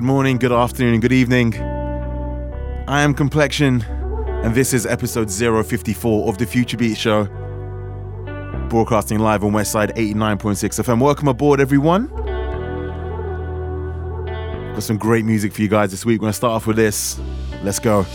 Good morning, good afternoon, and good evening. I am Complexion, and this is episode 054 of the Future Beats Show, broadcasting live on Westside 89.6 FM. Welcome aboard, everyone. Got some great music for you guys this week. We're going to start off with this. Let's go.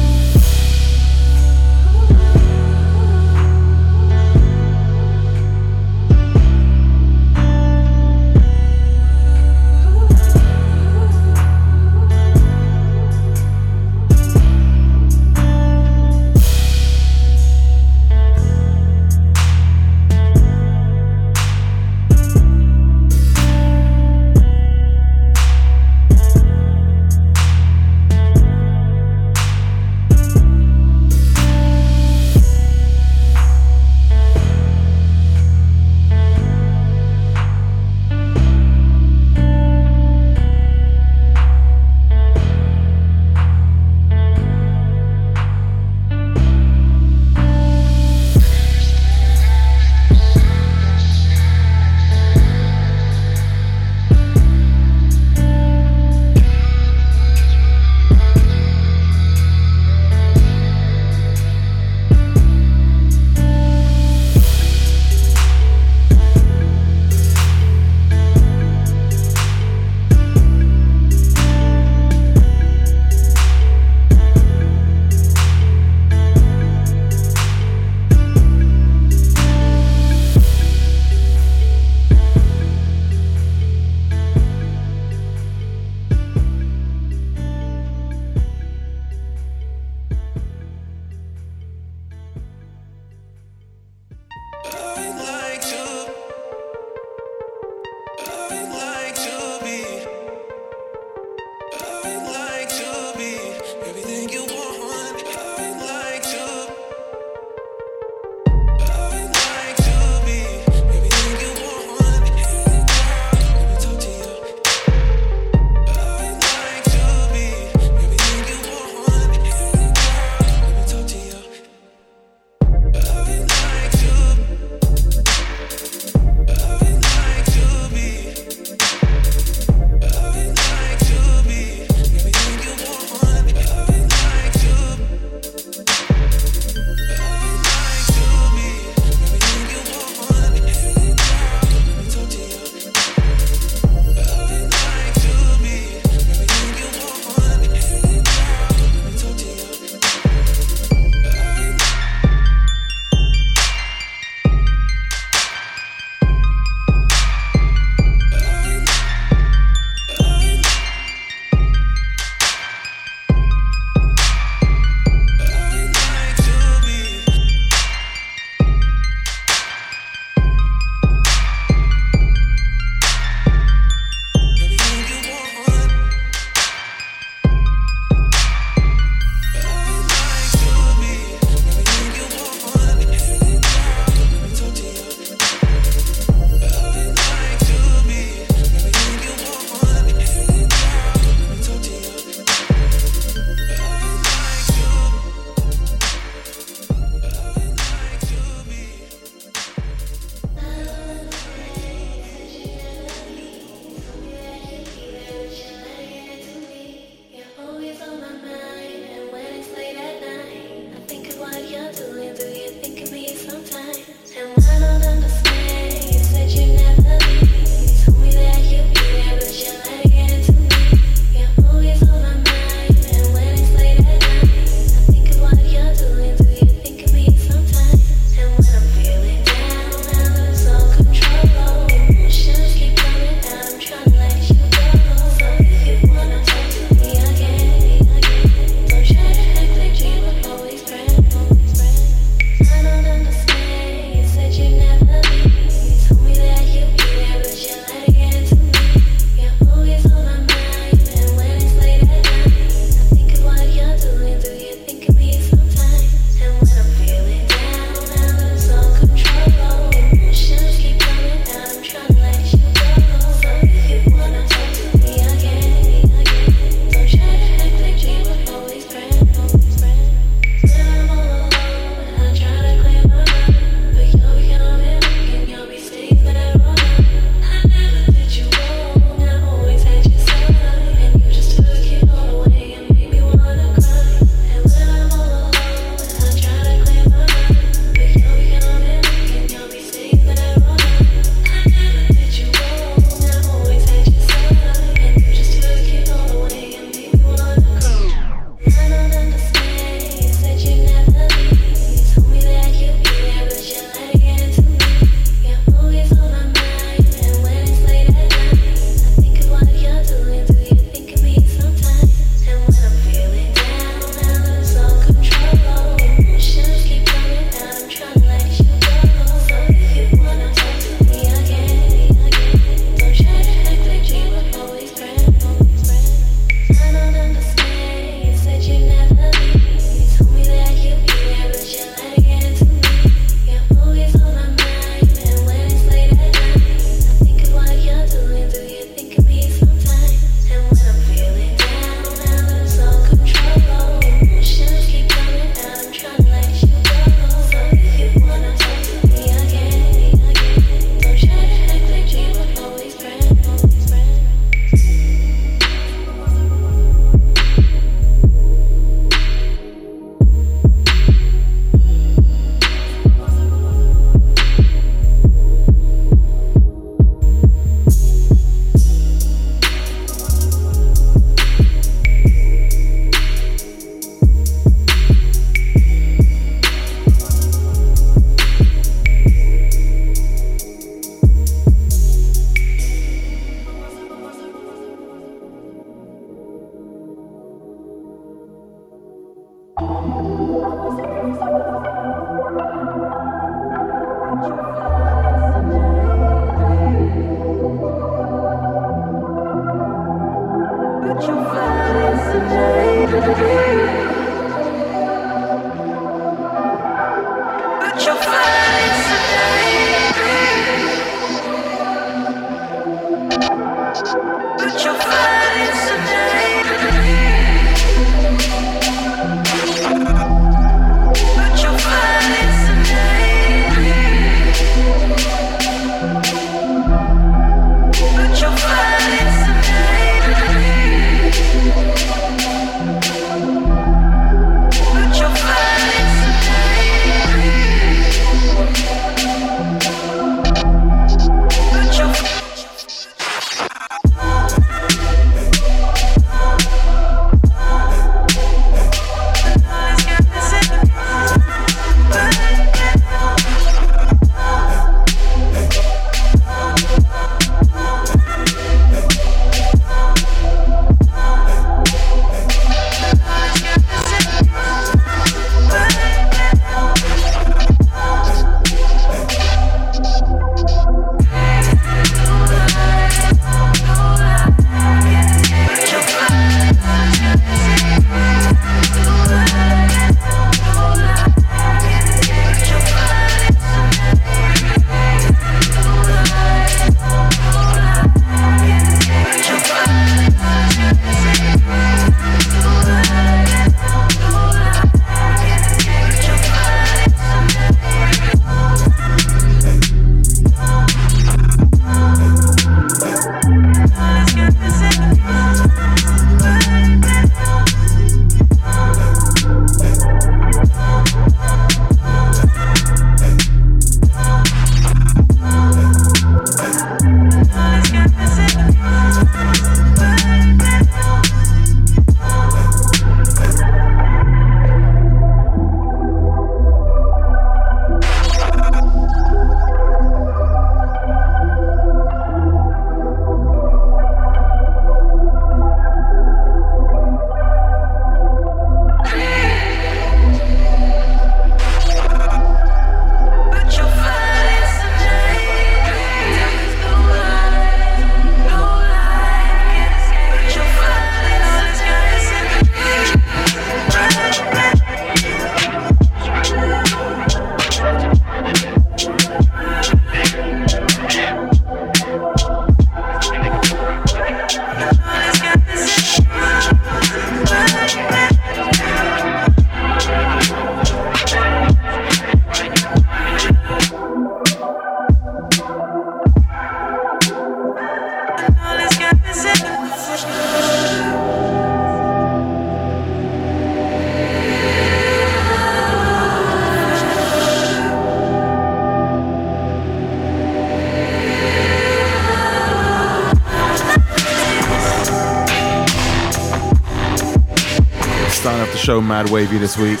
Mad wavy this week.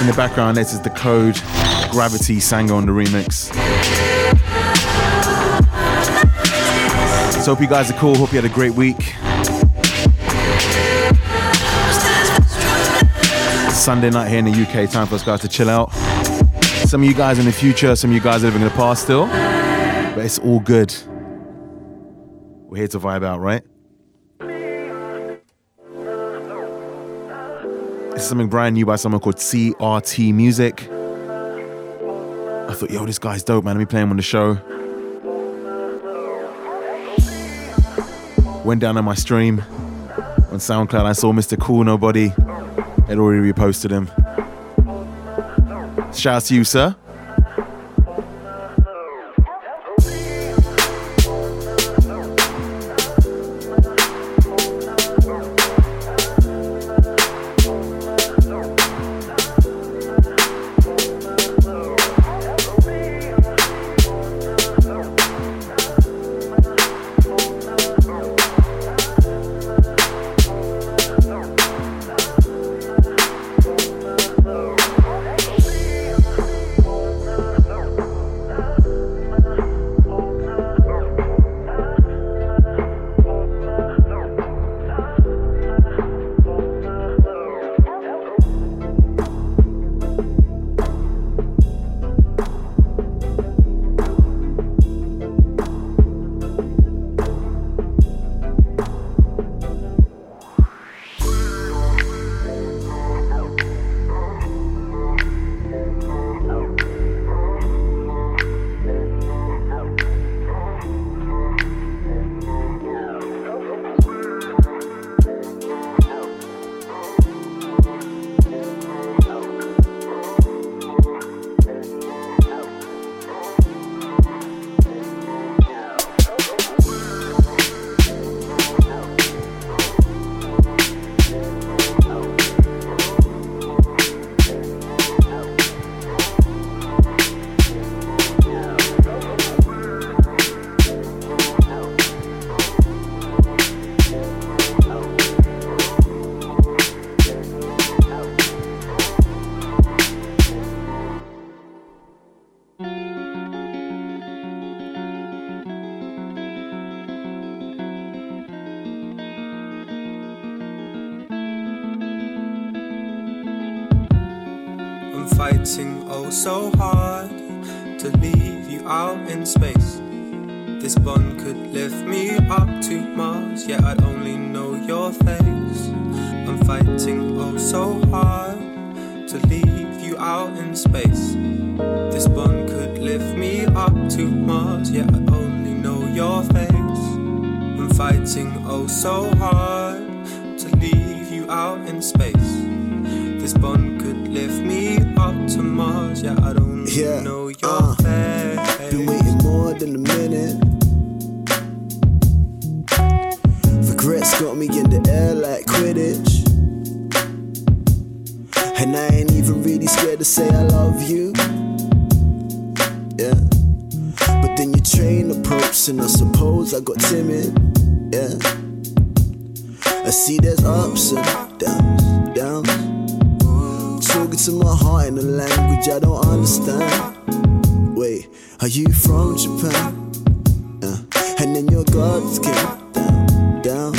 In the background, this is the code Gravity Sango on the remix. So hope you guys are cool. Hope you had a great week. Sunday night here in the UK. Time for us guys to chill out. Some of you guys in the future, some of you guys living in the past still. But it's all good. We're here to vibe out, right? This is something brand new by someone called CRT Music. I thought, yo, this guy's dope, man. Let me play him on the show. Went down on my stream on SoundCloud. I saw Mr. Cool Nobody had already reposted him. Shout out to you, sir. Guards came down, down.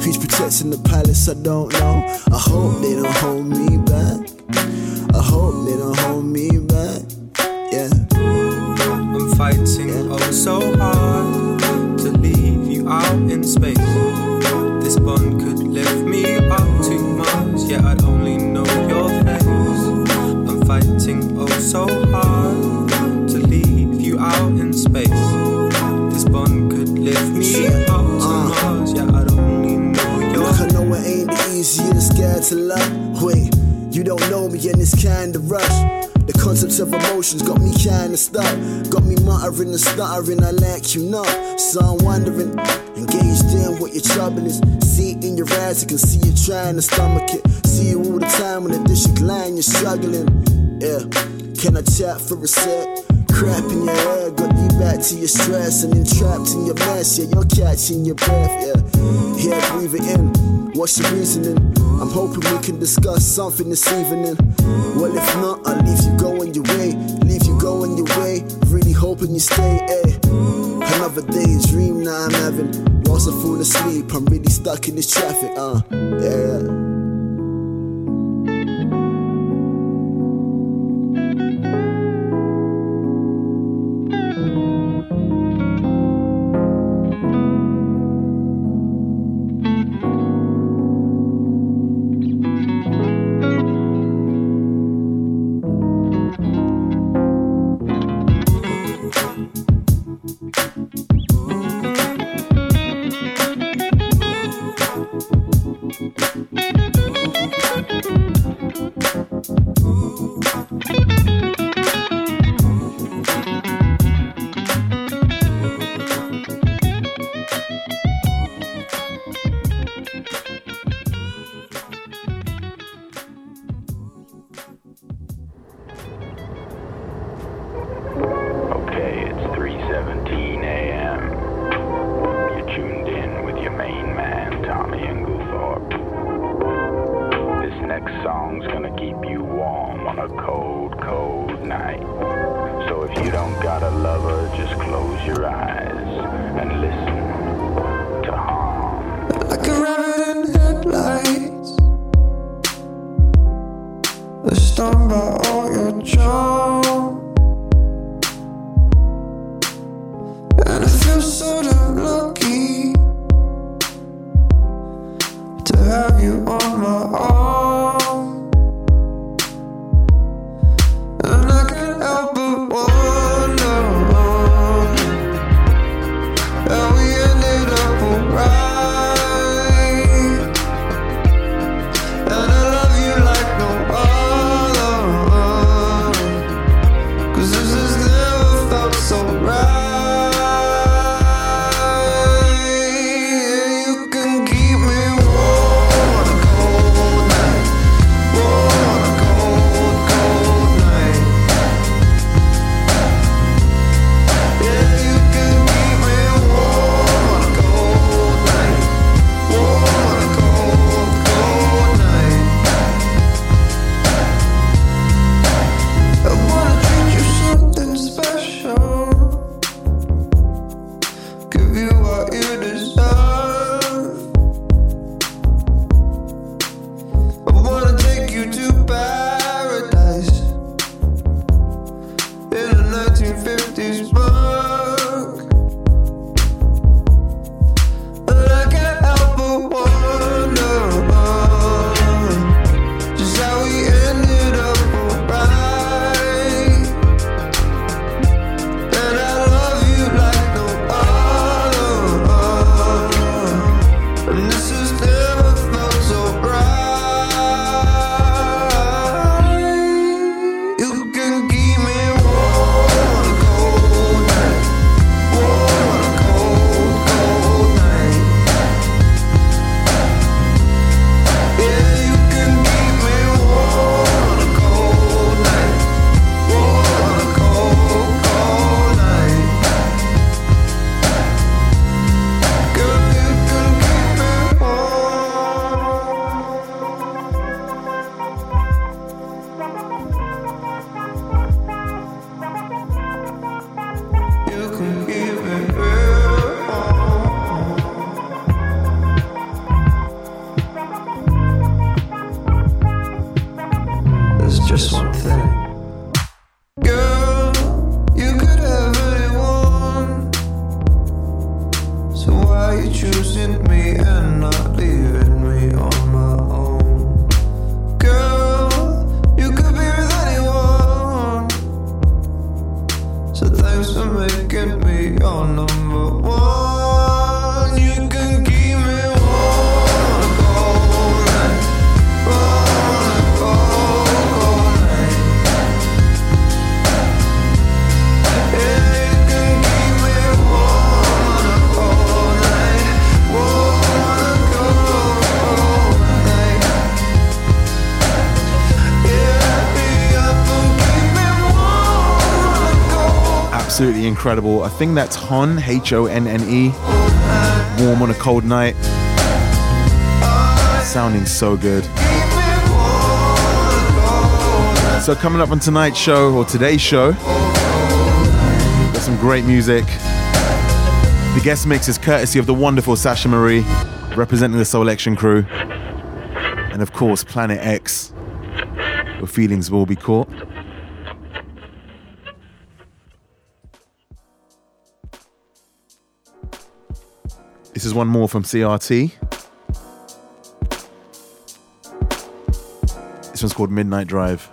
Who's protecting the palace? I don't know. I hope they don't hold me back. I hope they don't hold me back. Yeah. I'm fighting oh so hard to leave you out in space. This bond could lift me up to Mars, yeah, I'd only know your face. I'm fighting oh so hard to leave you out in space. Guy to love. Wait, you don't know me in this kind of rush. The concept of emotions got me kinda stuck. Got me muttering and stuttering, I like you know. So I'm wondering, engaged in what your trouble is. See it in your eyes, I can see you trying to stomach it. See you all the time when the dish line, you're struggling. Yeah, can I chat for a sec? Crap in your head, got you back to your stress and entrapped in your mess. Yeah, you're catching your breath. Yeah, yeah, breathe it in. What's your reasoning? I'm hoping we can discuss something this evening. Well, if not, I'll leave you going your way. Leave you going your way. Really hoping you stay. Eh. Another day dream now I'm having. Whilst I fall asleep, I'm really stuck in this traffic. Uh, yeah. Incredible. I think that's Honne, H O N N E. Warm on a cold night. Sounding so good. So, coming up on tonight's show, or today's show, got some great music. The guest mix is courtesy of the wonderful Sasha Marie, representing the Soulection crew. And of course, Planet Ex. Your feelings will be caught. Is one more from CRT. This one's called Midnight Drive.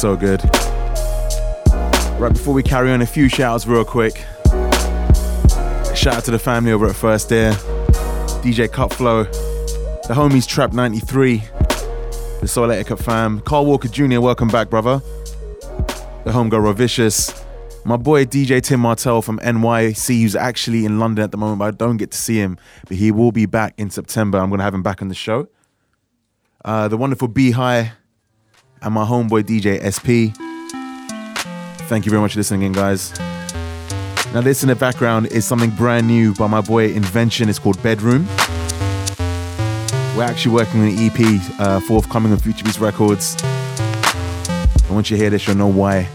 So good. Right before we carry on, a few shouts real quick. Shout out to the family over at First Air, DJ Cutflow, the homies Trap 93, the Soul Etiquette fam, Carl Walker Jr., welcome back, brother. The homegirl Rovicious, my boy DJ Tim Martell from NYC, who's actually in London at the moment, but I don't get to see him. But he will be back in September. I'm going to have him back on the show. Uh, the wonderful B High and my homeboy DJ SP. Thank you very much for listening in, guys. Now, this in the background is something brand new by my boy Invention. It's called Bedroom. We're actually working on an EP uh, forthcoming on Future Beats Records. And once you hear this, you'll know why.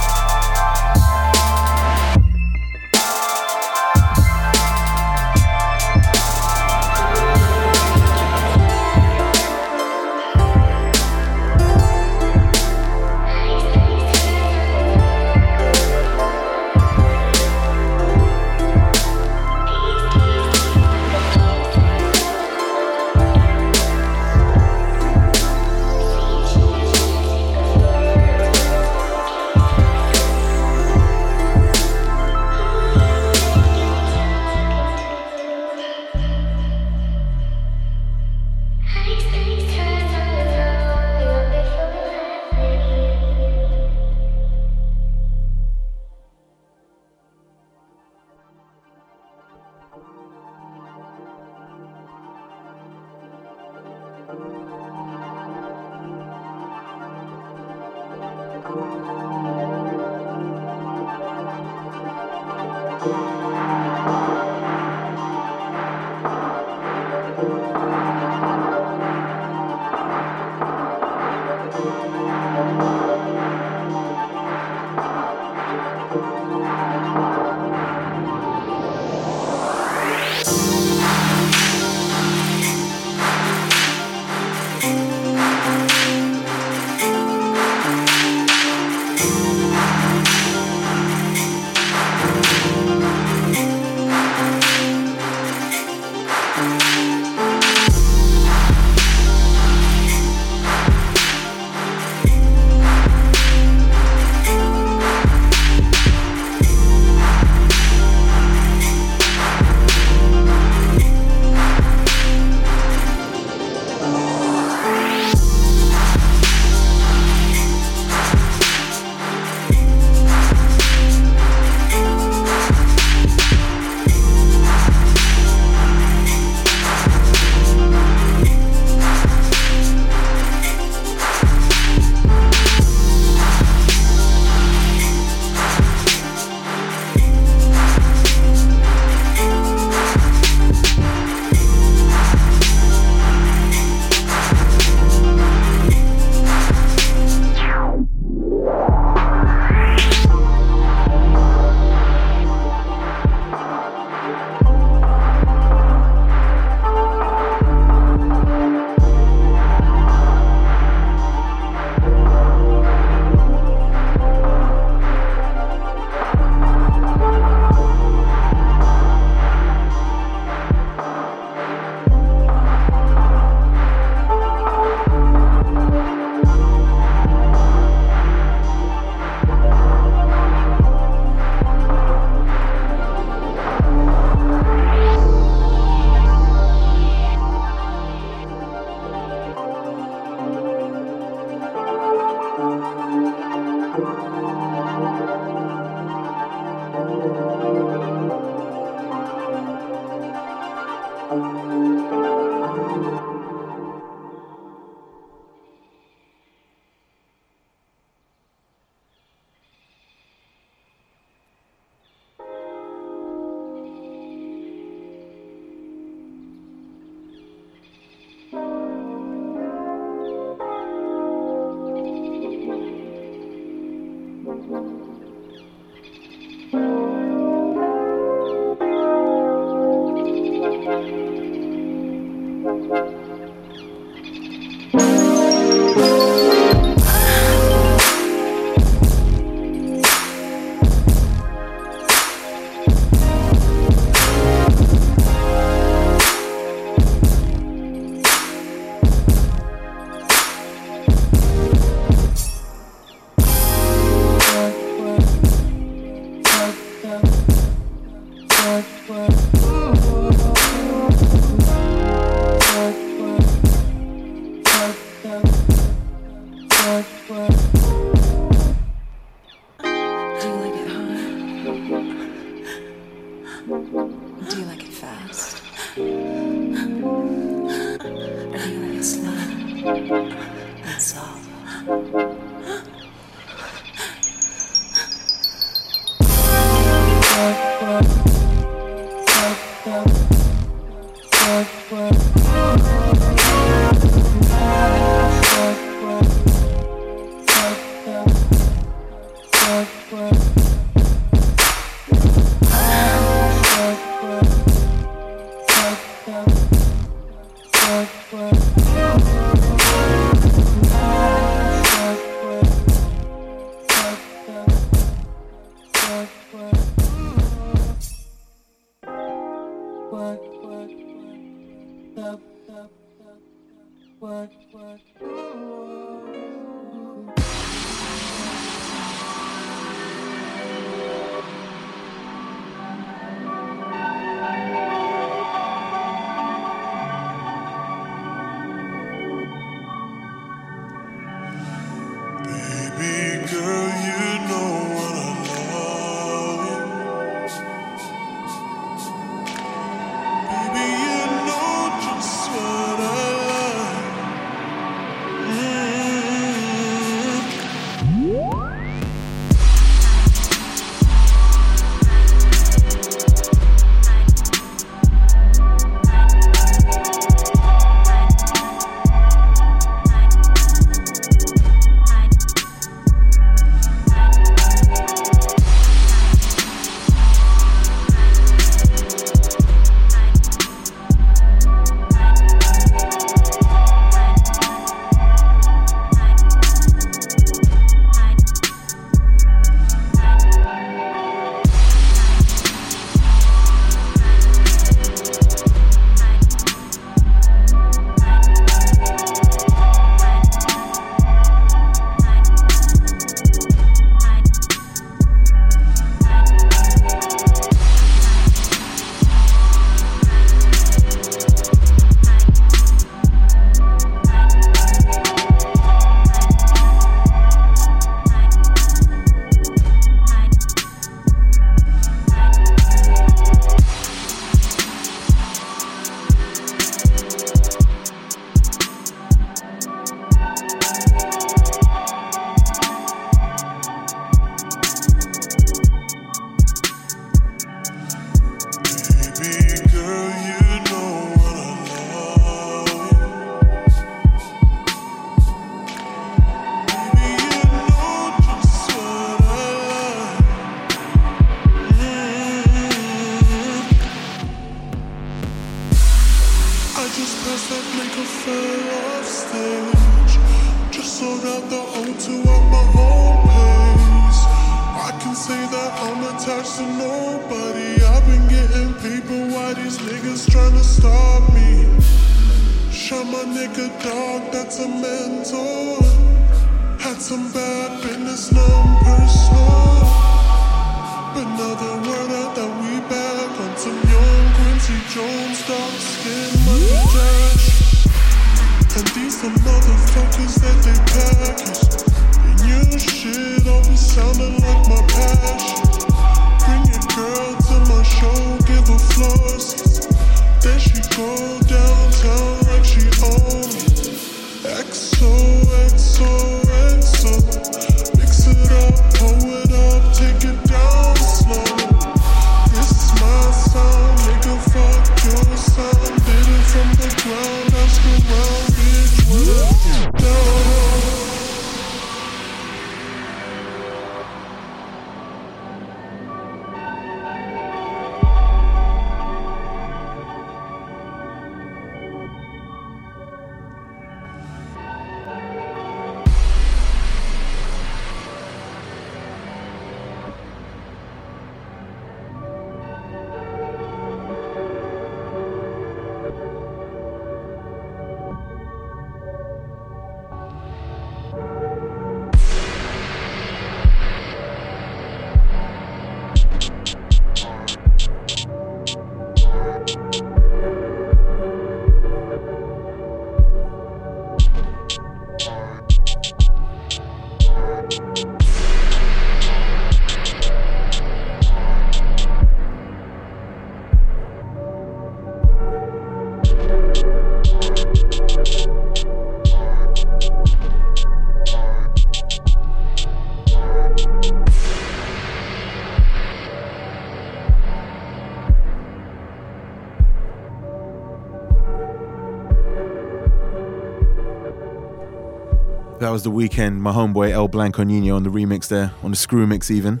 That was the Weeknd. My homeboy El Blanco Nino on the remix there, on the screw mix even.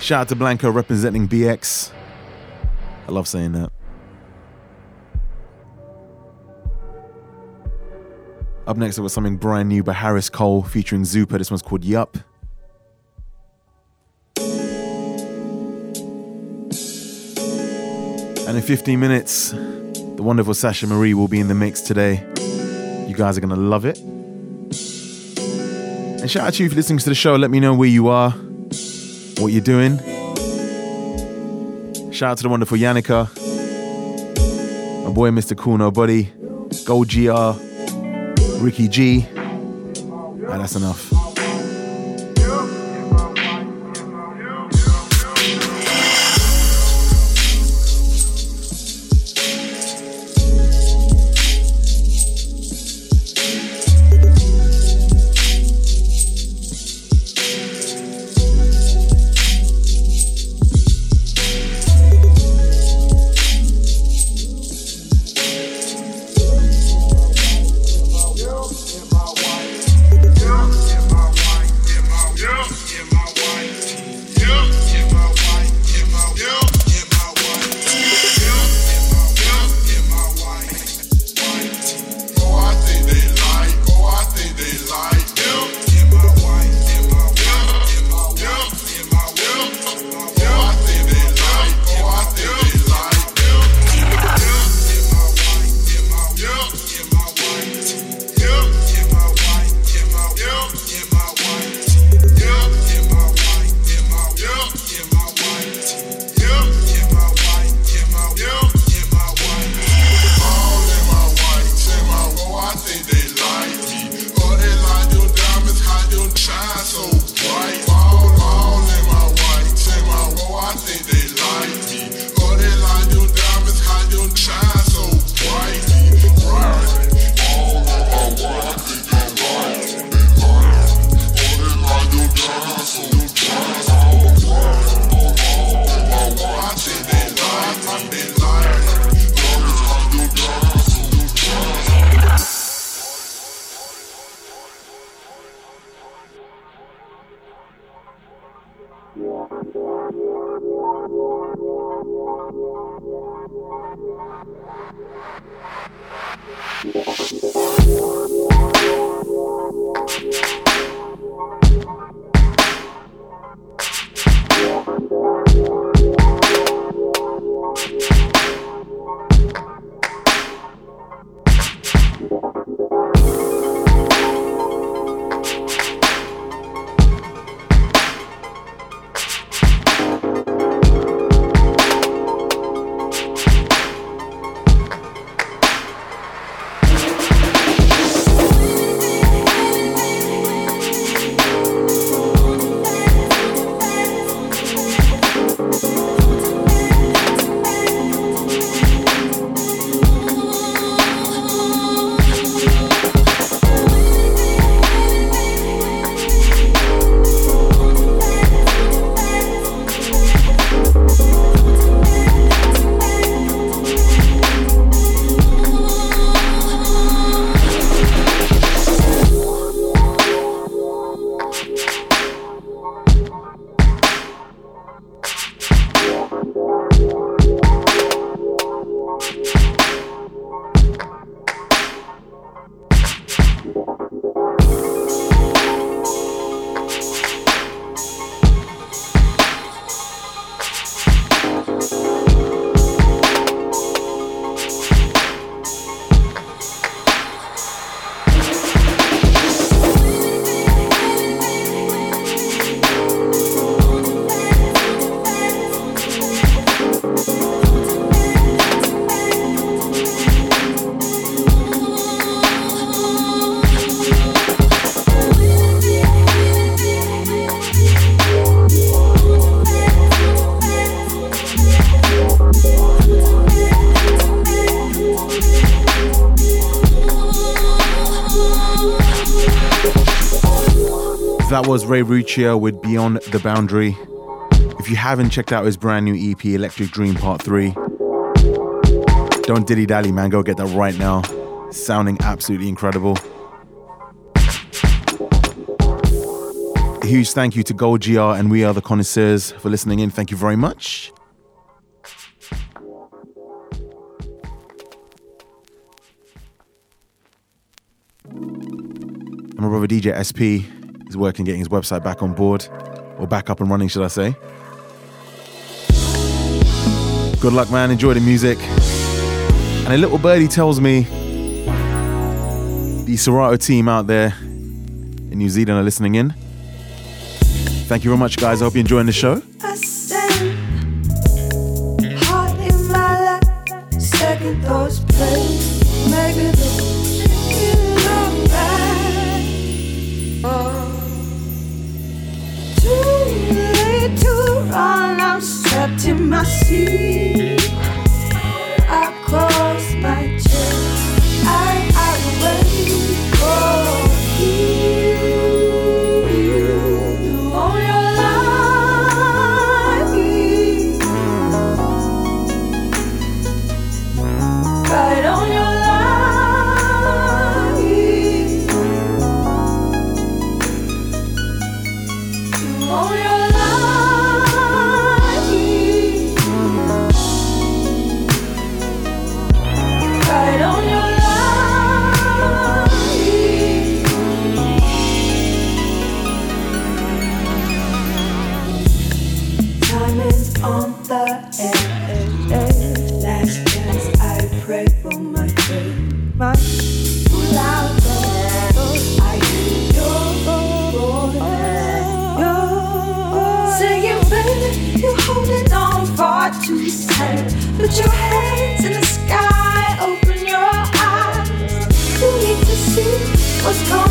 Shout out to Blanco representing BX. I love saying that. Up next, I've got something brand new by Harris Cole featuring Zuper. This one's called Yup. And in 15 minutes, the wonderful Sasha Marie will be in the mix today. You guys are going to love it. And shout out to you for listening to the show. Let me know where you are, what you're doing. Shout out to the wonderful Yannicka, my boy Mr. Cool Nobody, Gold GR, Ricky G. And that's enough. Was Rey Ruccio with Beyond the Boundary. If you haven't checked out his brand new EP, Electric Dream Part 3, don't dilly dally, man. Go get that right now. Sounding absolutely incredible. A huge thank you to Gold GR and We Are the Connoisseurs for listening in. Thank you very much. I'm my brother DJ SP is working getting his website back on board, or back up and running, should I say. Good luck, man. Enjoy the music. And a little birdie tells me the Serato team out there in New Zealand are listening in. Thank you very much, guys. I hope you're enjoying the show. I'm my seat. What's gonna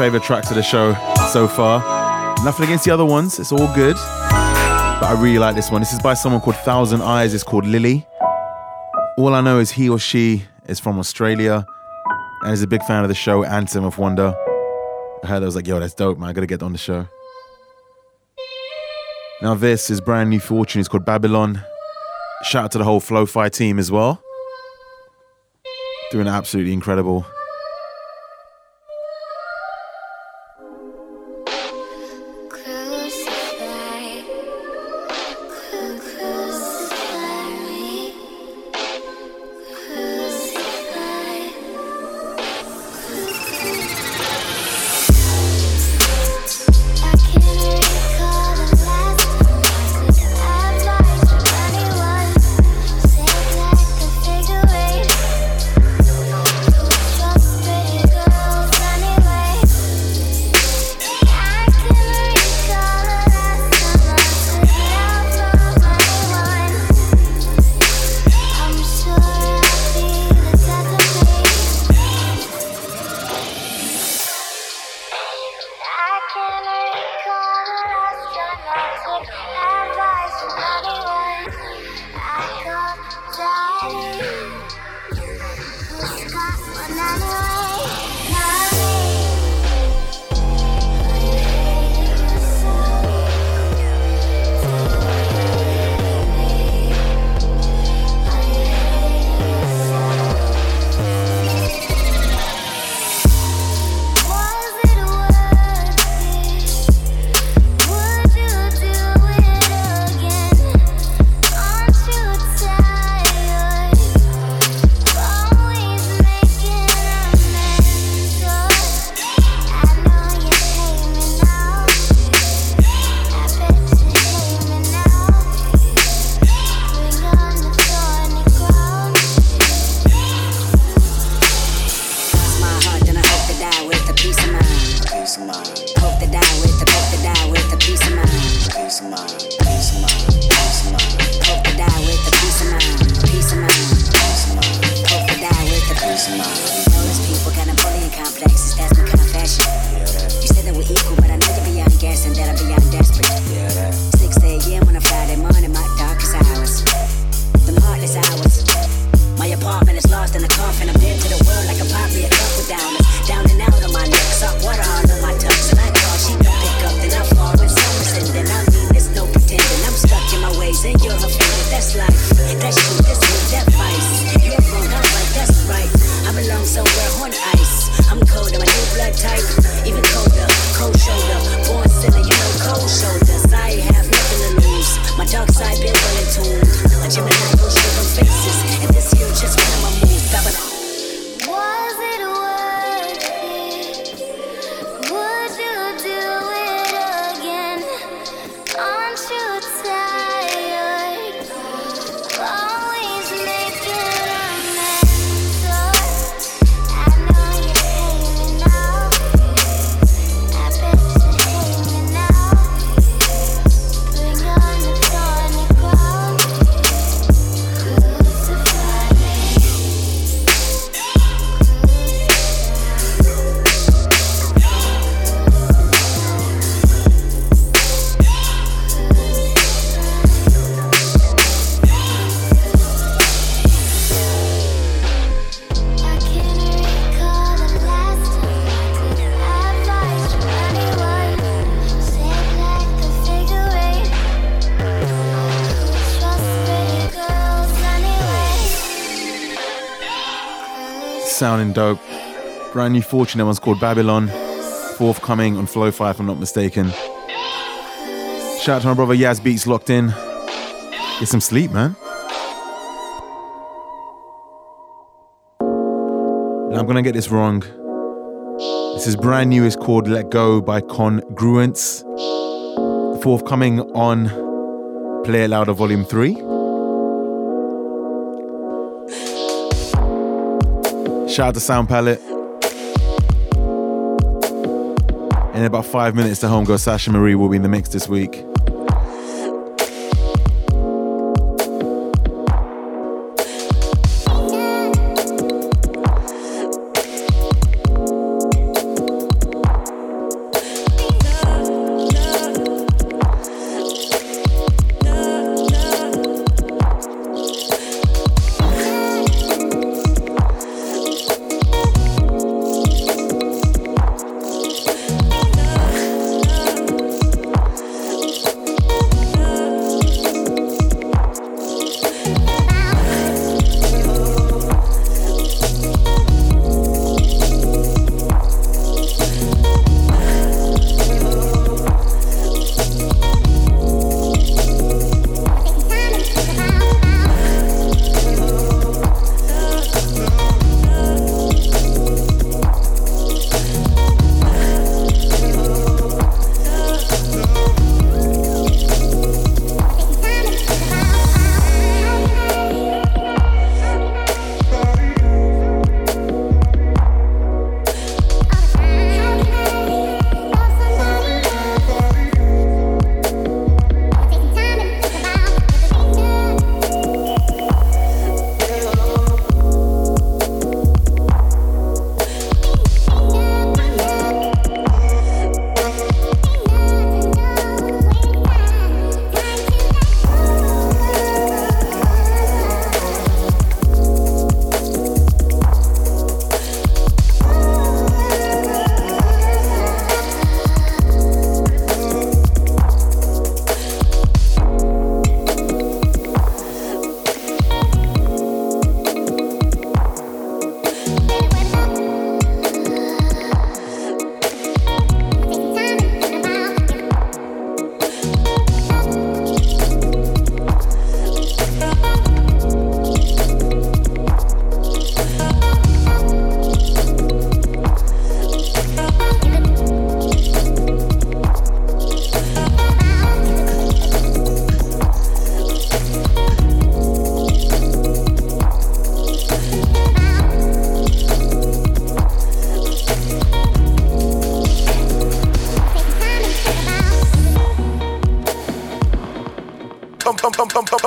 favorite tracks of the show so far. Nothing against the other ones, it's all good. But I really like this one. This is by someone called Thousand Eyes, it's called Lily. All I know is he or she is from Australia and is a big fan of the show Anthem of Wonder. I heard that I was like, yo, that's dope, man. I gotta get on the show. Now, this is brand new fortune. It's called Babylon. Shout out to the whole Flow Fi team as well. Doing absolutely incredible. sounding dope. Brand new Fortune, that one's called Babylon. Forthcoming on Flow Five, if I'm not mistaken. Shout out to my brother Yaz Beats locked in. Get some sleep, man. Now I'm gonna get this wrong. This is brand new, it's called Let Go by Congruence. Forthcoming on Play Louder Volume 3. Shout out to Sound Palette. In about five minutes, the homegirl Sasha Marie will be in the mix this week.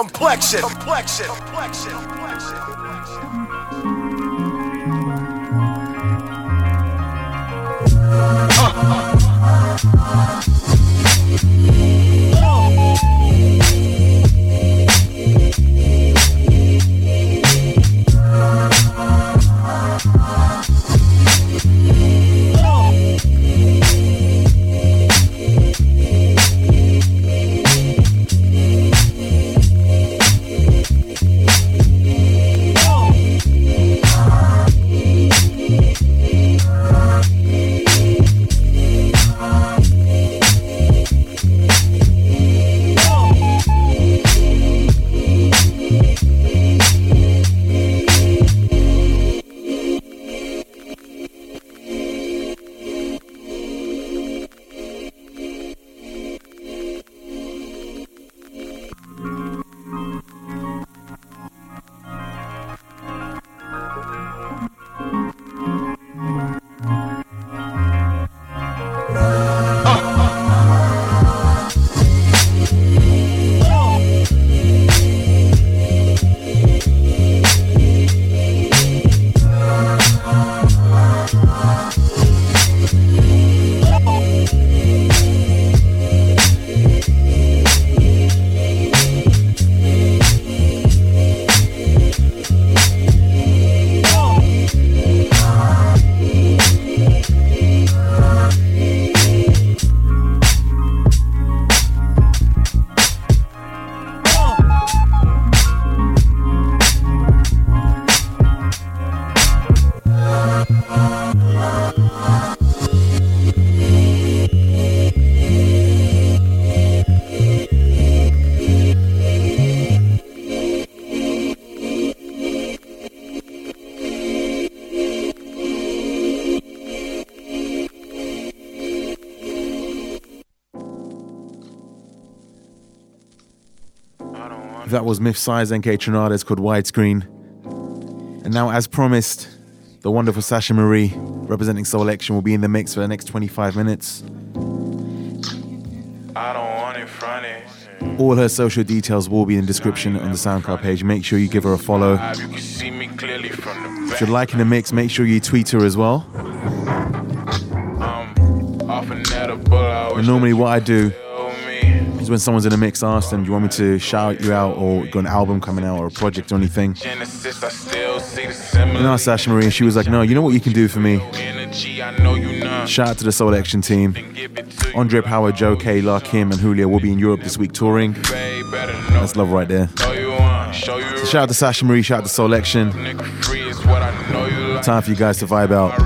Complexion. Complexion. That was Myth Syzer and Kaytranada's called Widescreen. And now, as promised, the wonderful Sasha Marie, representing Soulection, will be in the mix for the next 25 minutes. I don't want it fronted. All her social details will be in the description on the SoundCloud page. Make sure you give her a follow. You can see me clearly from the If you're liking the mix, make sure you tweet her as well. Um, off a net of bull. I And normally, what I do is when someone's in a mix, ask them, Do you want me to shout you out or got an album coming out or a project or anything? Genesis, I still see the similar And I asked Sasha Marie, and she was like, No, you know what you can do for me? energy. I know you know. Shout out to the Soulection team. Andre Power, Joe Kay, La Kim, and Julia will be in Europe this week touring. That's love right there. Know you want, show you So shout out to Sasha Marie, shout out to Soulection. nigga free is what I know you like. Time for you guys to vibe out.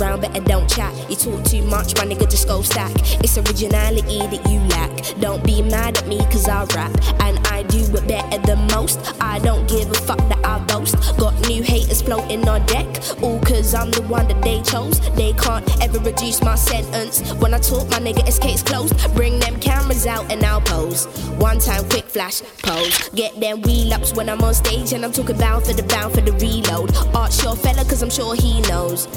Around, better don't chat. You talk too much, my nigga just go stack. It's originality that you lack. Don't be mad at me, cause I rap. And I do it better than most. I don't give a fuck that I boast. Got new haters floating on deck. All cause I'm the one that they chose. They can't ever reduce my sentence. When I talk, my nigga, it's case closed. Bring them cameras out and I'll pose. One time, quick flash, pose. Get them wheel ups when I'm on stage and I'm talking bound for the bound for the reload. Art sure fella, cause I'm sure he knows.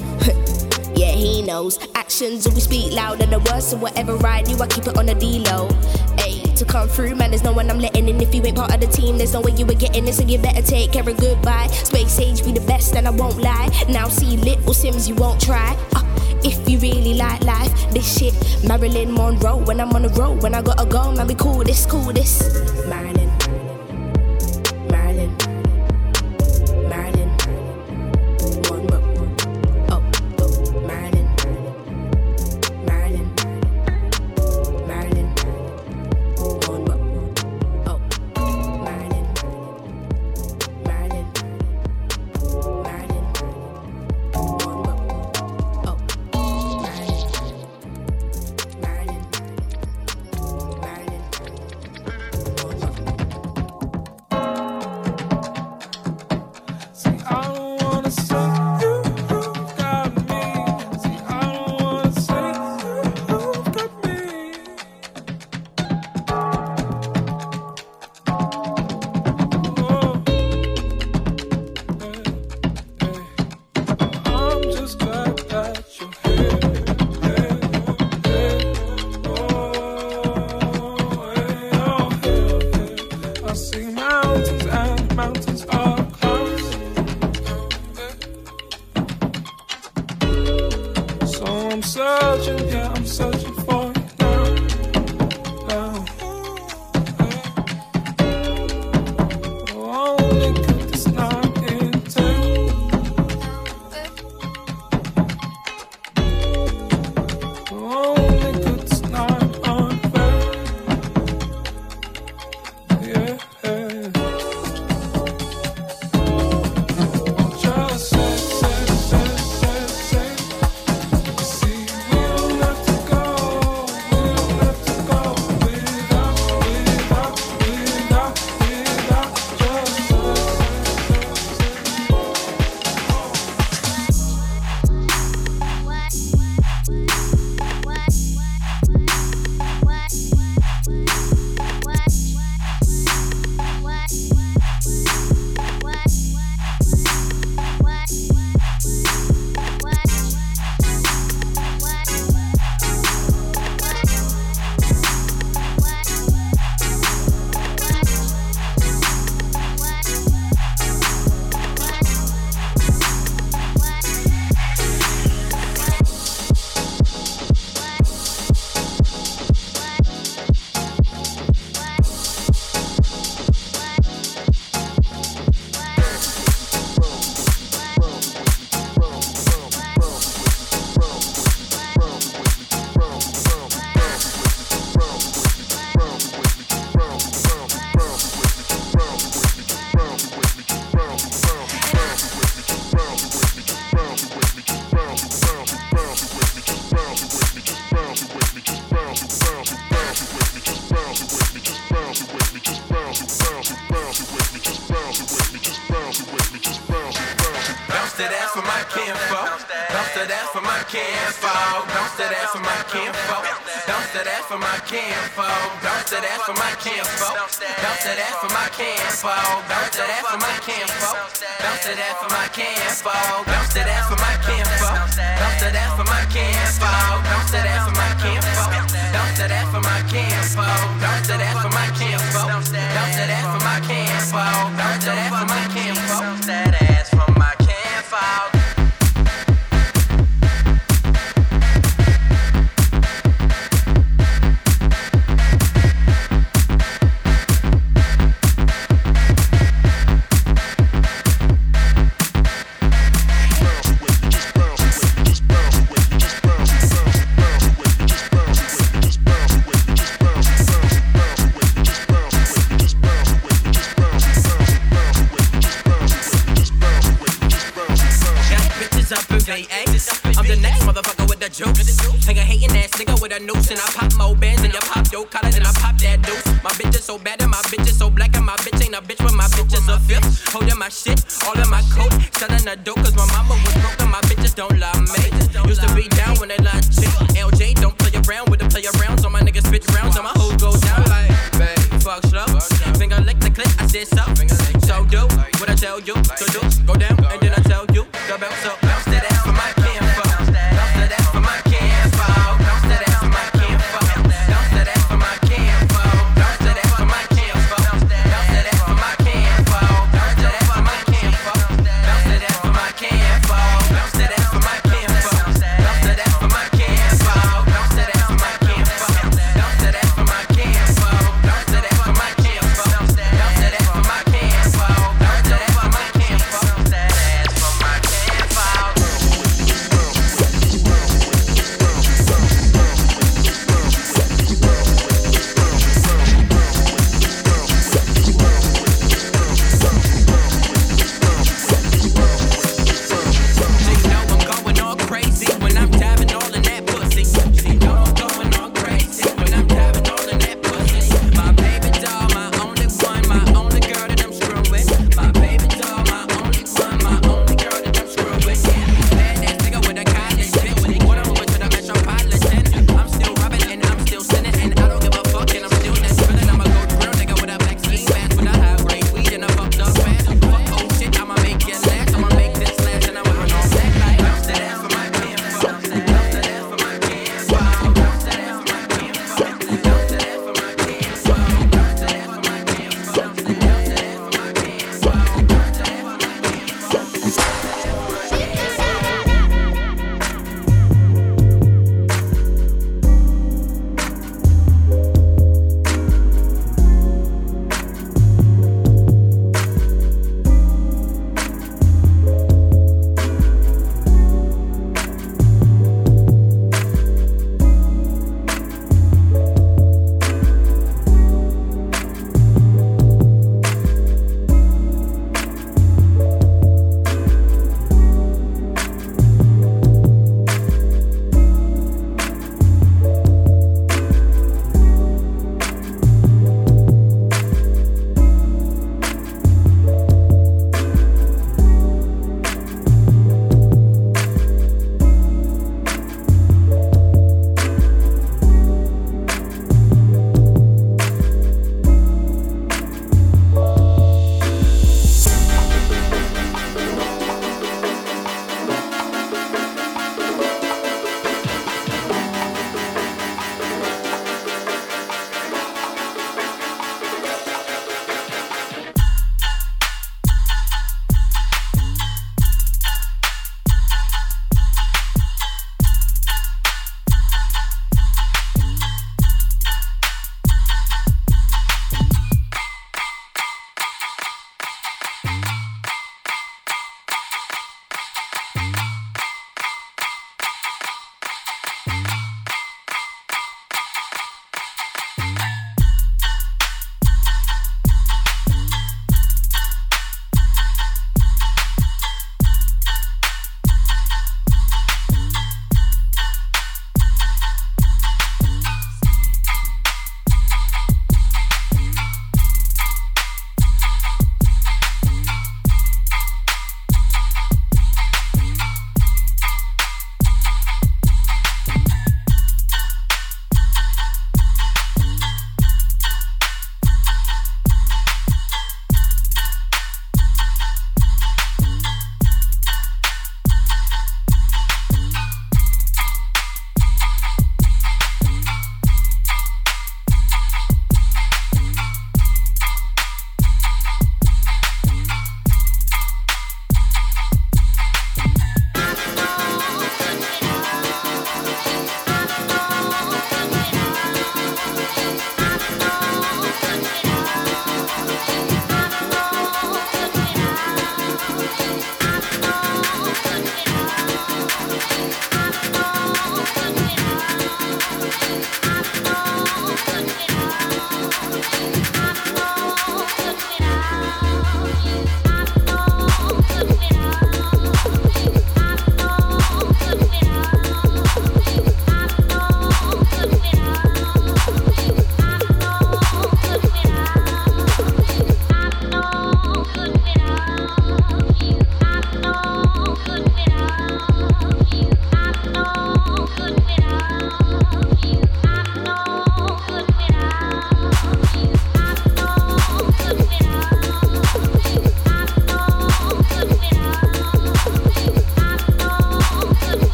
yeah, he knows. Actions always speak louder than words, so whatever I do, I keep it on a D-low. Ayy, to come through, man, there's no one I'm letting in. If you ain't part of the team, there's no way you were getting it, so you better take care of goodbye. Space age be the best, and I won't lie. Now see Little Simz, you won't try. Uh, if you really like life, this shit, Marilyn Monroe. When I'm on the road, when I gotta go, man, we cool this, cool this. Marilyn,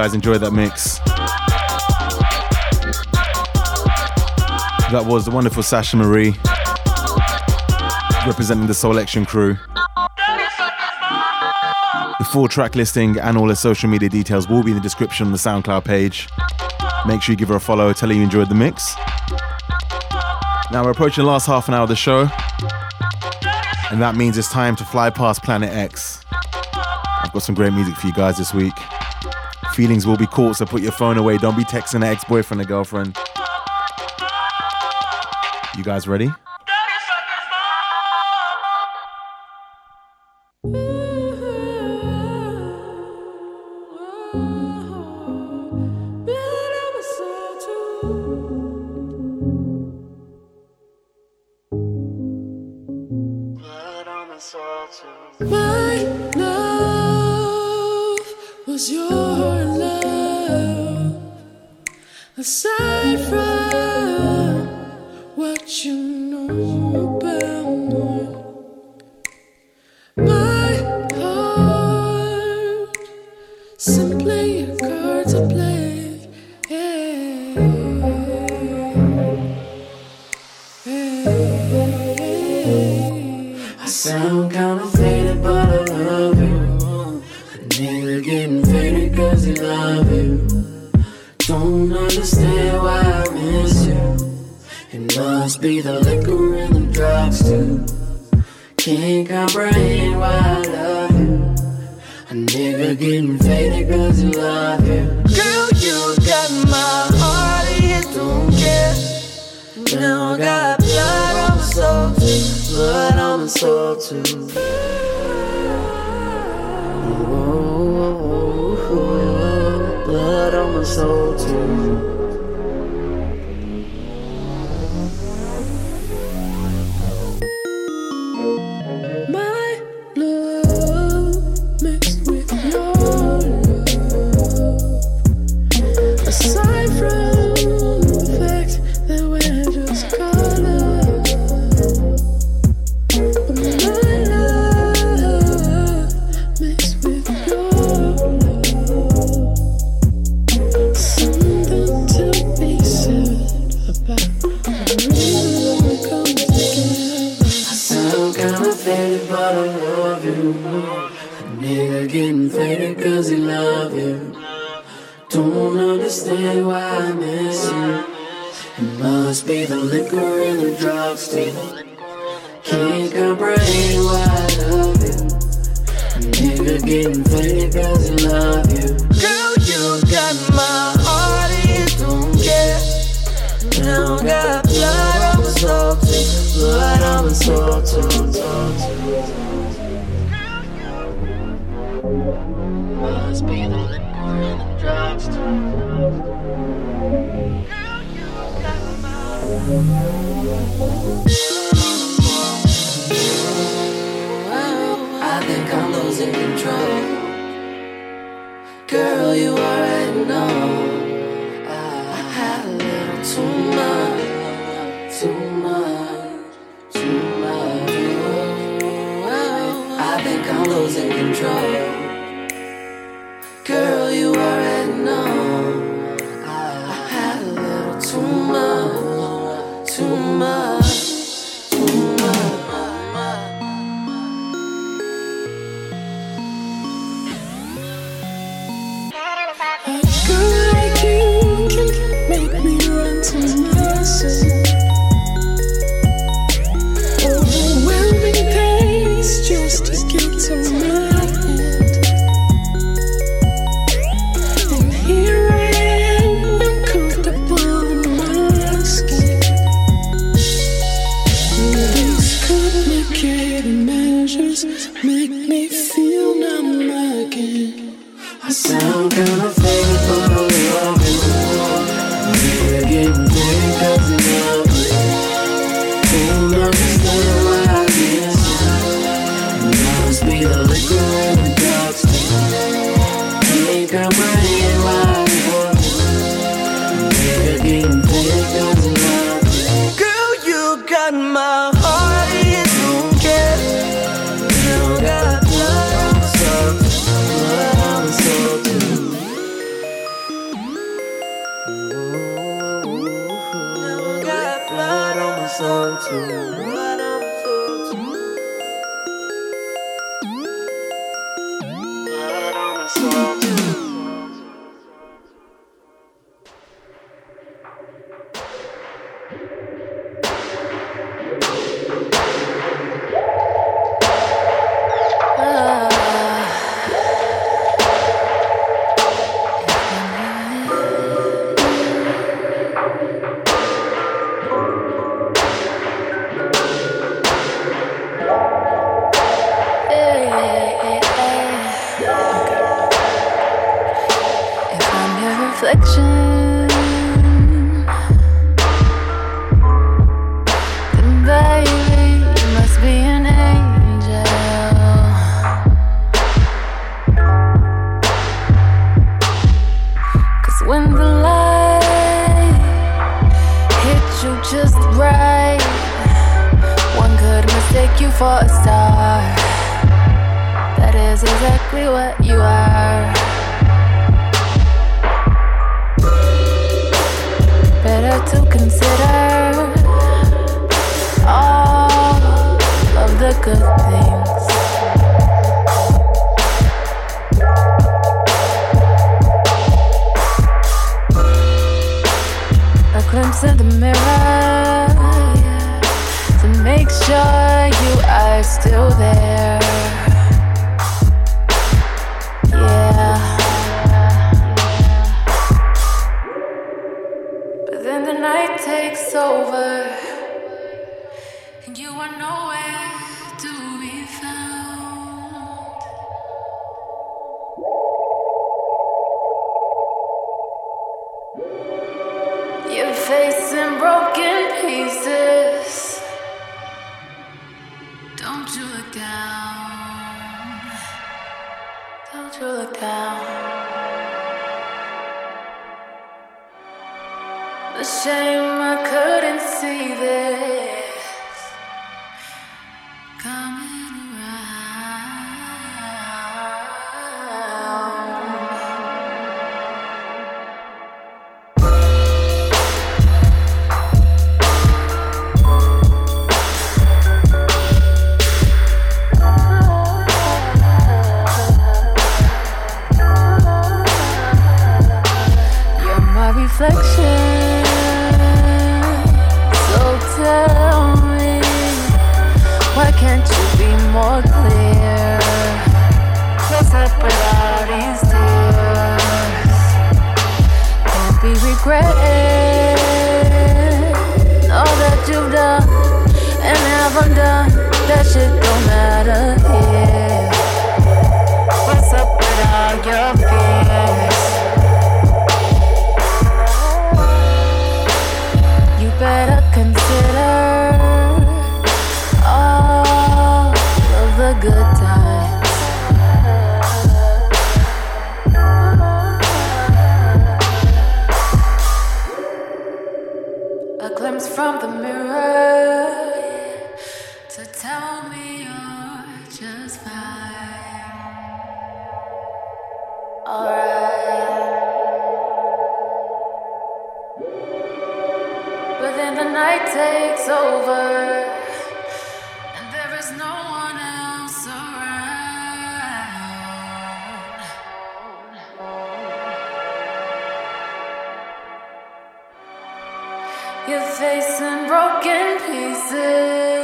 guys enjoyed that mix. That was the wonderful Sasha Marie representing the Soulection crew. The full track listing and all her social media details will be in the description on the SoundCloud page. Make sure you give her a follow, tell her you enjoyed the mix. Now we're approaching the last half an hour of the show, and that means it's time to fly past Planet Ex. I've got some great music for you guys this week feelings will be caught, so put your phone away. Don't be texting an ex boyfriend or girlfriend. You guys ready? aside from That shit don't matter. Yeah. What's up with all your fears? You better consider all of the good times. A glimpse from the mirror. pieces.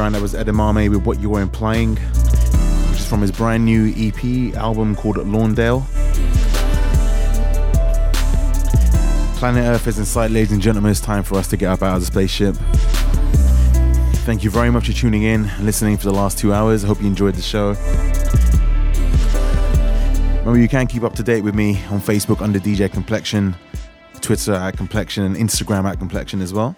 Background, that was Edamame with What You Weren't Playing, which is from his brand new EP album called Lawndale. Planet Earth is in sight, ladies and gentlemen. It's time for us to get up out of the spaceship. Thank you very much for tuning in and listening for the last two hours. I hope you enjoyed the show. Remember, you can keep up to date with me on Facebook under DJ Complexion, Twitter at Complexion, and Instagram at Complexion as well.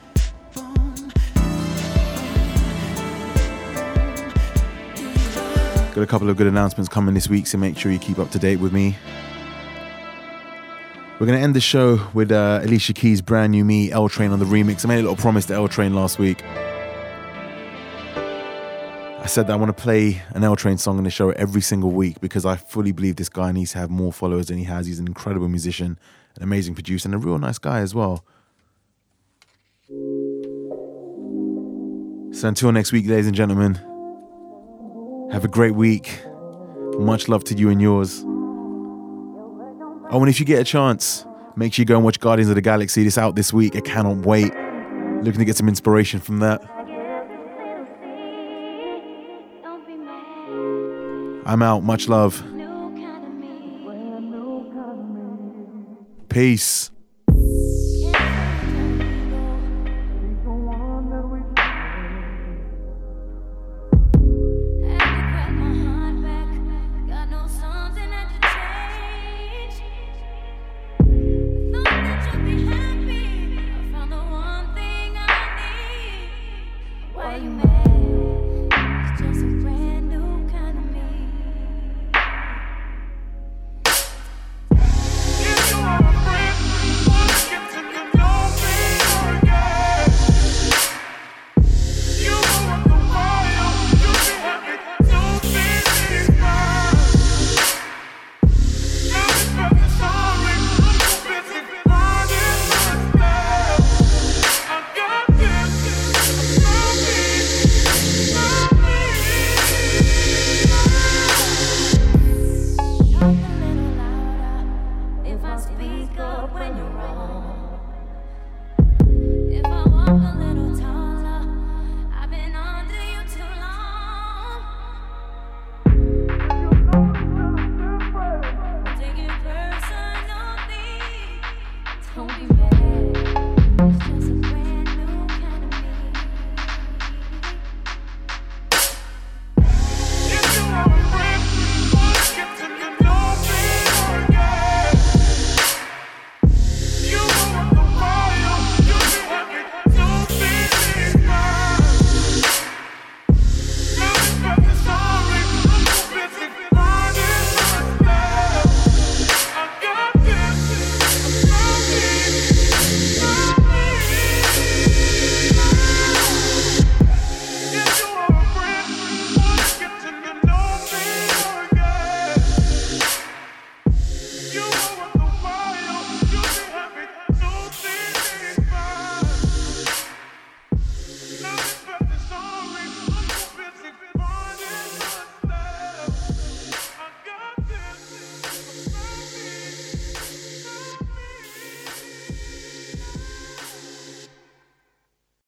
Got a couple of good announcements coming this week, so make sure you keep up to date with me. We're going to end the show with uh, Alicia Keys' brand new Me, L Train on the remix. I made a little promise to L Train last week. I said that I want to play an L Train song in the show every single week because I fully believe this guy needs to have more followers than he has. He's an incredible musician, an amazing producer, and a real nice guy as well. So until next week, ladies and gentlemen, have a great week. Much love to you and yours. Oh, and if you get a chance, make sure you go and watch Guardians of the Galaxy. It's out this week. I cannot wait. Looking to get some inspiration from that. I'm out. Much love. Peace.